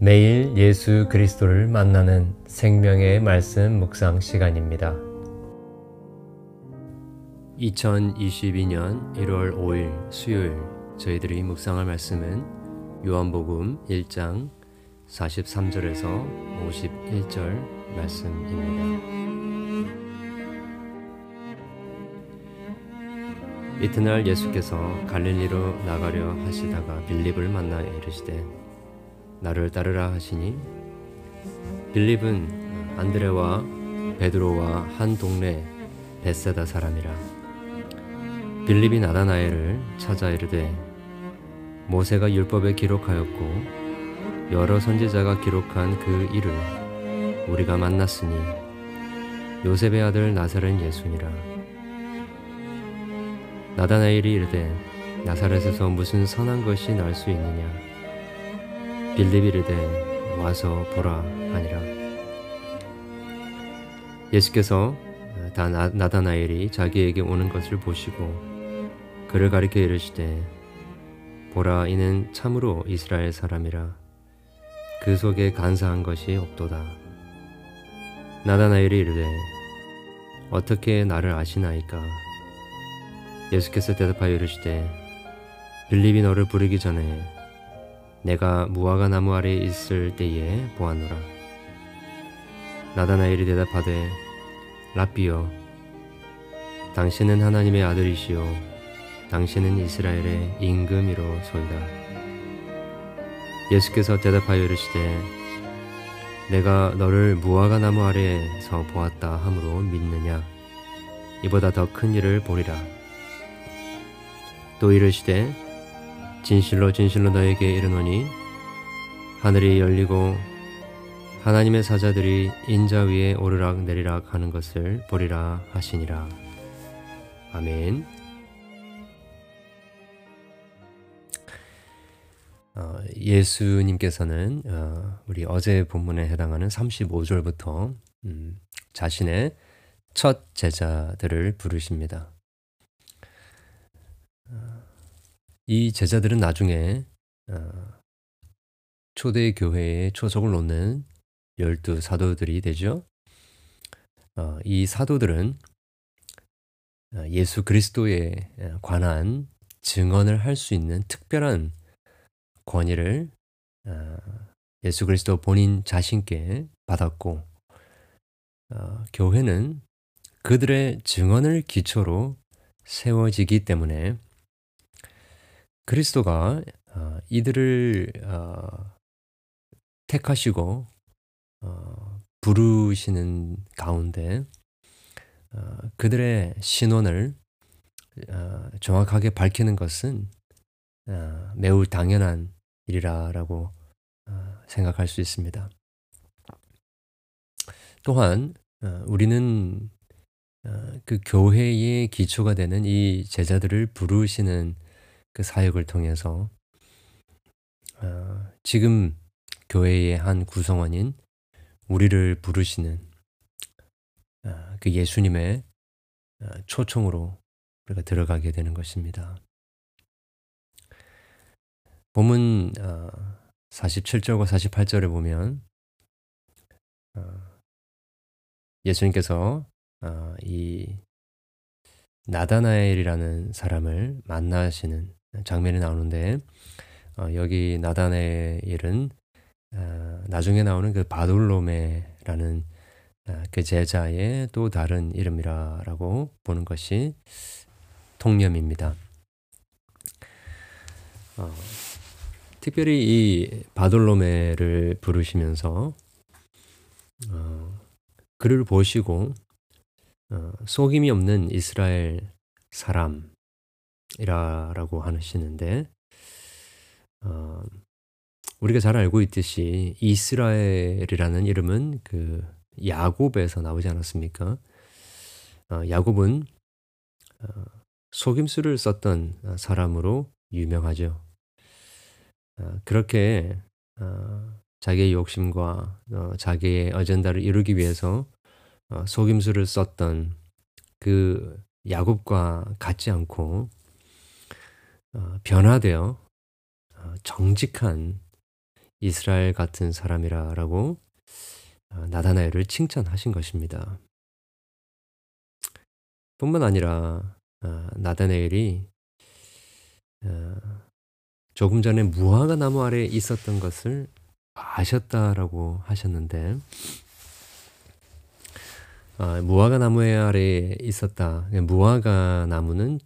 매일 예수 그리스도를 만나는 생명의 말씀 묵상 시간입니다. 2022년 1월 5일 수요일 저희들이 묵상할 말씀은 요한복음 1장 43절에서 51절 말씀입니다. 이튿날 예수께서 갈릴리로 나가려 하시다가 빌립을 만나 이르시되 나를 따르라 하시니? 빌립은 안드레와 베드로와 한 동네 베세다 사람이라. 빌립이 나다나엘을 찾아 이르되 모세가 율법에 기록하였고 여러 선지자가 기록한 그 일을 우리가 만났으니 요셉의 아들 나사렛 예수니라. 나다나엘이 이르되 나사렛에서 무슨 선한 것이 날 수 있느냐 빌립이 이르되 와서 보라 하니라. 예수께서 다 나다나엘이 자기에게 오는 것을 보시고 그를 가리켜 이르시되 보라 이는 참으로 이스라엘 사람이라. 그 속에 간사한 것이 없도다. 나다나엘이 이르되 어떻게 나를 아시나이까? 예수께서 대답하여 이르시되 빌립이 너를 부르기 전에 내가 무화과 나무 아래에 있을 때에 보았노라. 나다나엘이 대답하되 라비여 당신은 하나님의 아들이시요 당신은 이스라엘의 임금이로 소이다. 예수께서 대답하여 이르시되 내가 너를 무화과 나무 아래에서 보았다 함으로 믿느냐 이보다 더 큰 일을 보리라. 또 이르시되 진실로 진실로 너에게 이르노니 하늘이 열리고 하나님의 사자들이 인자 위에 오르락 내리락 하는 것을 보리라 하시니라. 아멘. 어, 예수님께서는 어, 우리 어제 본문에 해당하는 35절부터 음, 자신의 첫 제자들을 부르십니다. 이 제자들은 나중에 어, 초대 교회에 초석을 놓는 열두 사도들이 되죠. 어, 이 사도들은 어, 예수 그리스도에 관한 증언을 할 수 있는 특별한 권위를 예수 그리스도 본인 자신께 받았고, 교회는 그들의 증언을 기초로 세워지기 때문에 그리스도가 어, 이들을 어, 택하시고 어, 부르시는 가운데 그들의 신원을 정확하게 밝히는 것은 매우 당연한 일이라라고 생각할 수 있습니다. 또한 우리는 그 교회의 기초가 되는 이 제자들을 부르시는 그 사역을 통해서 어, 지금 교회의 한 구성원인 우리를 부르시는 어, 그 예수님의 어, 초청으로 우리가 들어가게 되는 것입니다. 본문 47절과 48절에 보면 예수님께서 이 나다나엘이라는 사람을 만나시는 장면이 나오는데 어, 여기 나다나엘은 어, 나중에 나오는 그 바돌로메라는 어, 그 제자의 또 다른 이름이라고 보는 것이 통념입니다. 어, 특별히 이 바돌로메를 부르시면서 어, 그를 보시고 어, 속임이 없는 이스라엘 사람 이라라고 하시는데 어, 우리가 잘 알고 있듯이 이스라엘이라는 이름은 그 야곱에서 나오지 않았습니까? 어, 야곱은 어, 속임수를 썼던 사람으로 유명하죠. 어, 그렇게 어, 자기의 욕심과 어, 자기의 어젠다를 이루기 위해서 어, 속임수를 썼던 그 야곱과 같지 않고 어, 변화되어 어, 정직한 이스라엘 같은 사람이라라고 어, 나다나엘을 칭찬하신 것입니다. 뿐만 아니라 어, 나다나엘이 어, 조금 전에 무화과 나무 아래 있었던 것을 아셨다라고 하셨는데 무화과 나무 아래에 있었다. 무화과 나무는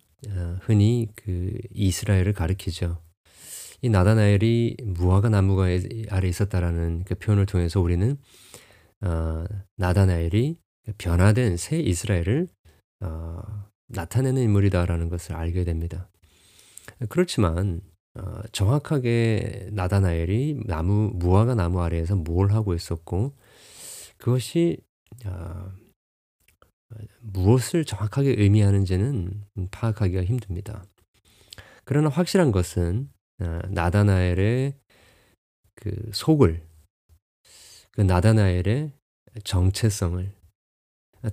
흔히 그 이스라엘을 가리키죠. 이 나다나엘이 무화과 나무가 아래 있었다라는 그 표현을 통해서 우리는 어, 나다나엘이 변화된 새 이스라엘을 어, 나타내는 인물이다라는 것을 알게 됩니다. 그렇지만 어, 정확하게 나다나엘이 나무 무화과 나무 아래에서 뭘 하고 있었고 그것이 어, 무엇을 정확하게 의미하는지는 파악하기가 힘듭니다. 그러나 확실한 것은 어, 나다나엘의 그 속을 그 나다나엘의 정체성을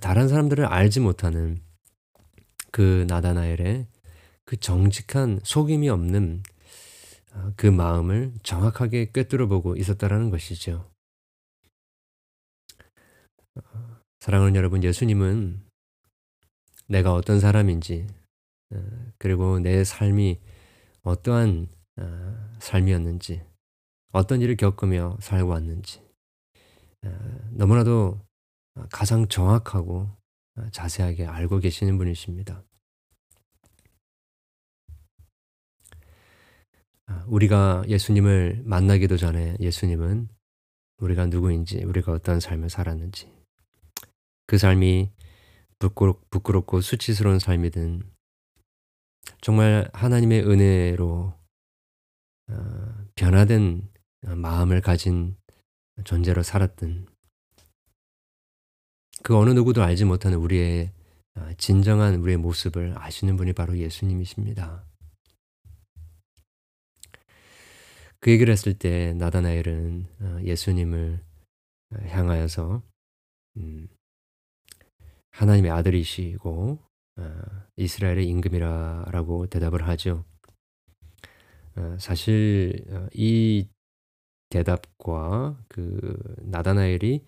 다른 사람들을 알지 못하는 그 나다나엘의 그 정직한 속임이 없는 어, 그 마음을 정확하게 꿰뚫어 보고 있었다라는 것이죠. 어, 사랑하는 여러분, 예수님은 내가 어떤 사람인지, 그리고 내 삶이 어떠한 어, 삶이었는지, 어떤 일을 겪으며 살고 왔는지, 어, 너무나도 가장 정확하고 어, 자세하게 알고 계시는 분이십니다. 우리가 예수님을 만나기도 전에 예수님은 우리가 누구인지, 우리가 어떤 삶을 살았는지, 그 삶이 부끄럽고 수치스러운 삶이든 정말 하나님의 은혜로 어, 변화된 마음을 가진 존재로 살았던 그 어느 누구도 알지 못하는 우리의 어, 진정한 우리의 모습을 아시는 분이 바로 예수님이십니다. 그 얘기를 했을 때 나다나엘은 어, 예수님을 향하여서 음, 하나님의 아들이시고 이스라엘의 임금이라고 대답을 하죠. 어, 사실 어, 이 대답과 그 나다나엘이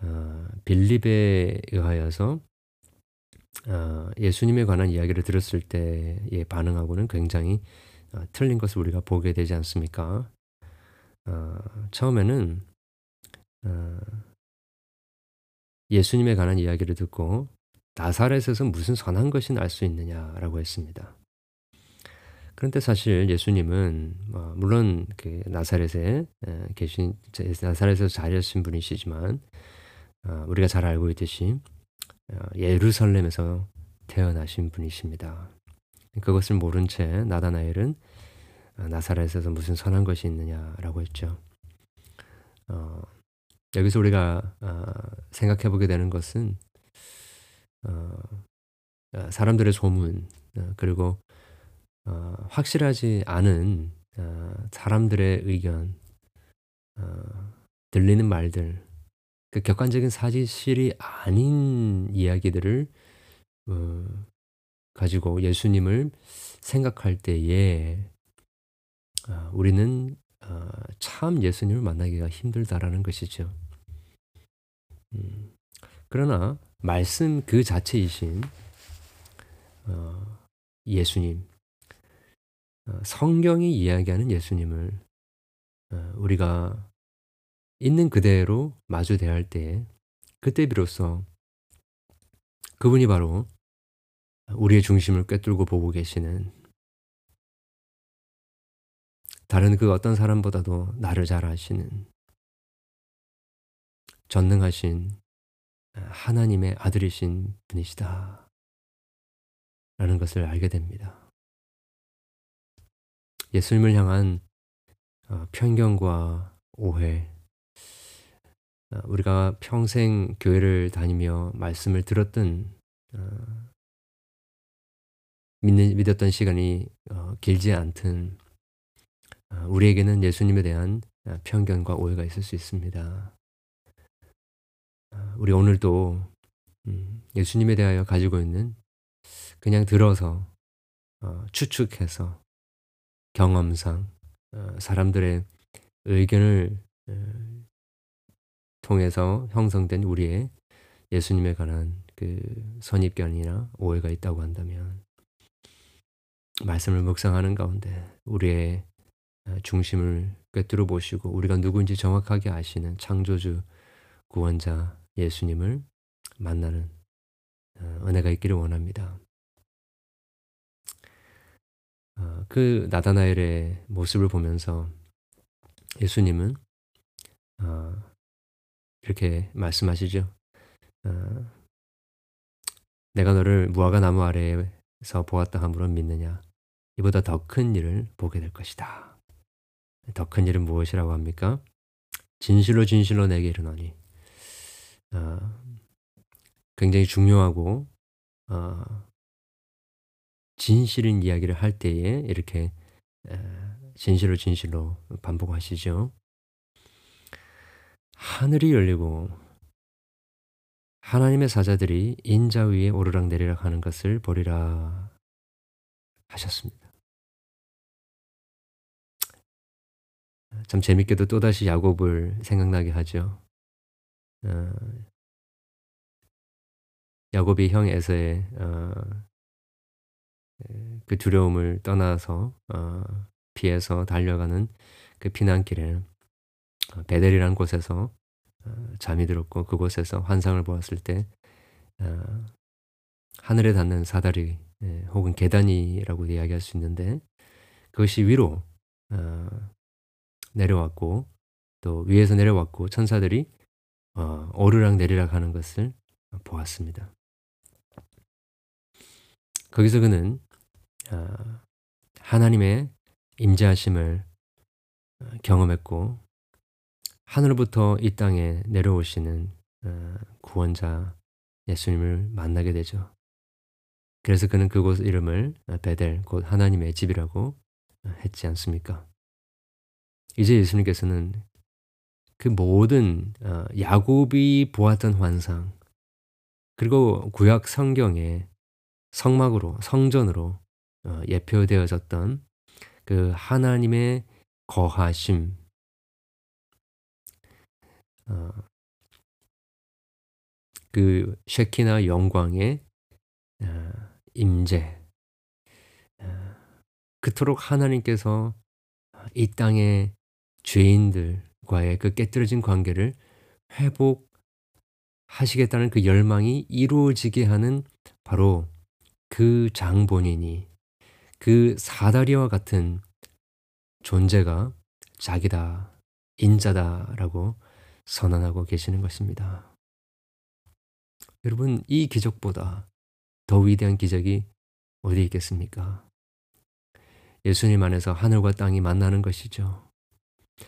어, 빌립에 의하여서 예수님에 관한 이야기를 들었을 때의 반응하고는 굉장히 틀린 것을 우리가 보게 되지 않습니까? 처음에는 예수님에 관한 이야기를 듣고 나사렛에서 무슨 선한 것이 날 수 있느냐라고 했습니다. 그런데 사실 예수님은 어, 물론 그 나사렛에 계신 나사렛에서 자리하신 분이시지만 어, 우리가 잘 알고 있듯이 어, 예루살렘에서 태어나신 분이십니다. 그것을 모른 채 나다나엘은 나사렛에서 무슨 선한 것이 있느냐라고 했죠. 어, 여기서 우리가 어, 생각해 보게 되는 것은 어, 사람들의 소문 그리고 어, 확실하지 않은 어, 사람들의 의견, 어, 들리는 말들, 그 객관적인 사실이 아닌 이야기들을 어, 가지고 예수님을 생각할 때에 어, 우리는 어, 참 예수님을 만나기가 힘들다라는 것이죠. 음, 그러나 말씀 그 자체이신 어, 예수님, 어, 성경이 이야기하는 예수님을 어, 우리가 있는 그대로 마주 대할 때 그때 비로소 그분이 바로 우리의 중심을 꿰뚫고 보고 계시는 다른 그 어떤 사람보다도 나를 잘 아시는 전능하신 하나님의 아들이신 분이시다. 라는 것을 알게 됩니다. 예수님을 향한 어, 편견과 오해, 어, 우리가 평생 교회를 다니며 말씀을 들었던 어, 믿었던 시간이 길지 않든 우리에게는 예수님에 대한 편견과 오해가 있을 수 있습니다. 우리 오늘도 음, 예수님에 대하여 가지고 있는 그냥 들어서 추측해서 경험상 어, 사람들의 의견을 통해서 형성된 우리의 예수님에 관한 그 선입견이나 오해가 있다고 한다면 말씀을 묵상하는 가운데 우리의 중심을 꿰뚫어 보시고 우리가 누구인지 정확하게 아시는 창조주 구원자 예수님을 만나는 어, 은혜가 있기를 원합니다. 어, 그 나다나엘의 모습을 보면서 예수님은 어, 이렇게 말씀하시죠. 내가 너를 무화과 나무 아래에서 보았다 함으로 믿느냐? 이보다 더 큰 일을 보게 될 것이다. 더 큰 일은 무엇이라고 합니까? 진실로 진실로 내게 이르노니 어, 굉장히 중요하고 어, 진실인 이야기를 할 때에 이렇게 진실로 진실로 반복하시죠. 하늘이 열리고 하나님의 사자들이 인자 위에 오르락 내리락 하는 것을 보리라 하셨습니다. 참 재밌게도 또다시 야곱을 생각나게 하죠. 어, 야곱이 형 에서의 어, 그 두려움을 떠나서 어, 피해서 달려가는 그 피난길에 어, 베델이라는 곳에서 어, 잠이 들었고 그곳에서 환상을 보았을 때 어, 하늘에 닿는 사다리 예, 혹은 계단이라고 이야기할 수 있는데 그것이 위로 어, 내려왔고 또 위에서 내려왔고 천사들이 어, 오르락 내리락 하는 것을 보았습니다. 거기서 그는 어, 하나님의 임재하심을 어, 경험했고 하늘부터 이 땅에 내려오시는 어, 구원자 예수님을 만나게 되죠. 그래서 그는 그곳 이름을 베델 곧 하나님의 집이라고 했지 않습니까? 이제 예수님께서는 그 모든 야곱이 보았던 환상 그리고 구약 성경에 성막으로 성전으로 어, 예표되어졌던 그 하나님의 거하심. 어, 그 쉐키나 영광의 어, 임재. 그토록 하나님께서 이 땅의 죄인들 과의 그 깨뜨려진 관계를 회복하시겠다는 그 열망이 이루어지게 하는 바로 그 장본인이 그 사다리와 같은 존재가 자기다, 인자다라고 선언하고 계시는 것입니다. 여러분, 이 기적보다 더 위대한 기적이 어디 있겠습니까? 예수님 안에서 하늘과 땅이 만나는 것이죠.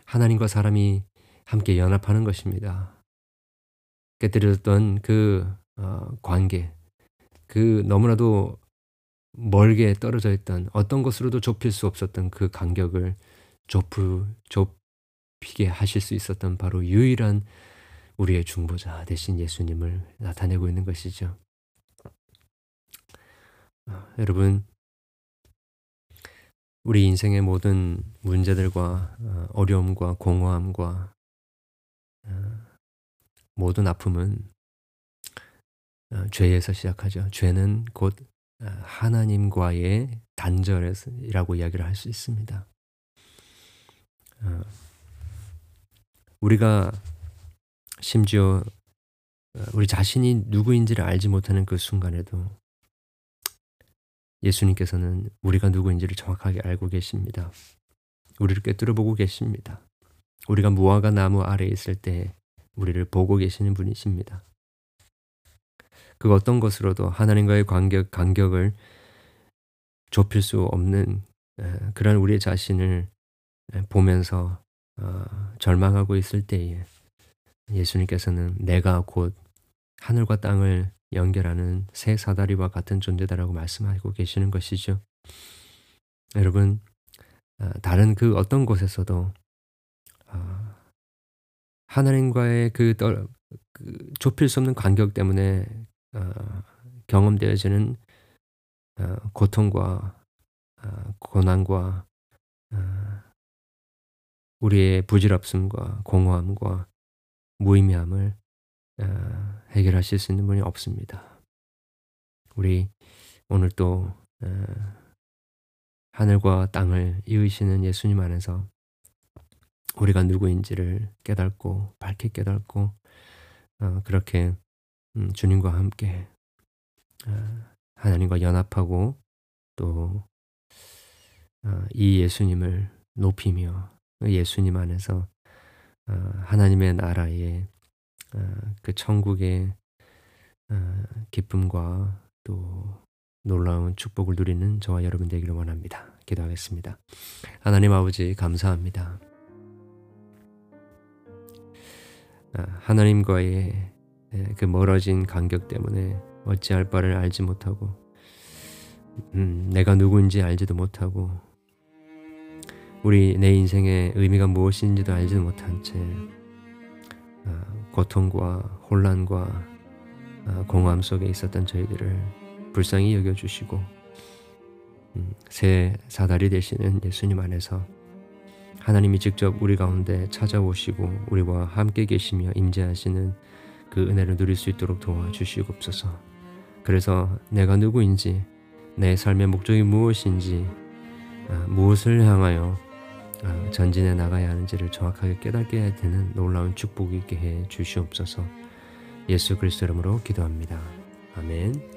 하나님과 사람이 함께 연합하는 것입니다. 깨뜨렸던 그 어, 관계, 그 너무나도 멀게 떨어져 있던 어떤 것으로도 좁힐 수 없었던 그 간격을 좁을, 좁히게 하실 수 있었던 바로 유일한 우리의 중보자 대신 예수님을 나타내고 있는 것이죠. 아, 여러분, 우리 인생의 모든 문제들과 어, 어려움과 공허함과 어, 모든 아픔은 어, 죄에서 시작하죠. 죄는 곧 어, 하나님과의 단절이라고 이야기를 할 수 있습니다. 어, 우리가 심지어 우리 자신이 누구인지를 알지 못하는 그 순간에도 예수님께서는 우리가 누구인지를 정확하게 알고 계십니다. 우리를 꿰뚫어 보고 계십니다. 우리가 무화과 나무 아래에 있을 때 우리를 보고 계시는 분이십니다. 그 어떤 것으로도 하나님과의 간격, 간격을 좁힐 수 없는 그런 우리 자신을 보면서 어, 절망하고 있을 때에 예수님께서는 내가 곧 하늘과 땅을 연결하는 새 사다리와 같은 존재다라고 말씀하고 계시는 것이죠. 여러분, 어, 다른 그 어떤 곳에서도 어, 하나님과의 그, 그 좁힐 수 없는 간격 때문에 어, 경험되어지는 어, 고통과 어, 고난과 우리의 부질없음과 공허함과 무의미함을 어, 해결하실 수 있는 분이 없습니다. 우리 오늘 또 어, 하늘과 땅을 이으시는 예수님 안에서 우리가 누구인지를 깨닫고 밝게 깨닫고 어, 그렇게 음, 주님과 함께 하나님과 연합하고 또 이 예수님을 높이며 예수님 안에서 하나님의 나라의 그 천국의 기쁨과 또 놀라운 축복을 누리는 저와 여러분 되기를 원합니다. 기도하겠습니다. 하나님 아버지 감사합니다. 하나님과의 그 멀어진 간격 때문에 어찌할 바를 알지 못하고 음, 내가 누구인지 알지도 못하고 우리 내 인생의 의미가 무엇인지도 알지도 못한 채 고통과 혼란과 아, 공허함 속에 있었던 저희들을 불쌍히 여겨주시고 음, 새 사다리 되시는 예수님 안에서 하나님이 직접 우리 가운데 찾아오시고 우리와 함께 계시며 임재하시는 그 은혜를 누릴 수 있도록 도와주시옵소서. 그래서 내가 누구인지 내 삶의 목적이 무엇인지 아, 무엇을 향하여 아, 전진해 나가야 하는지를 정확하게 깨닫게 되는 놀라운 축복이 있게 해 주시옵소서. 예수 그리스도 이름으로 기도합니다. 아멘.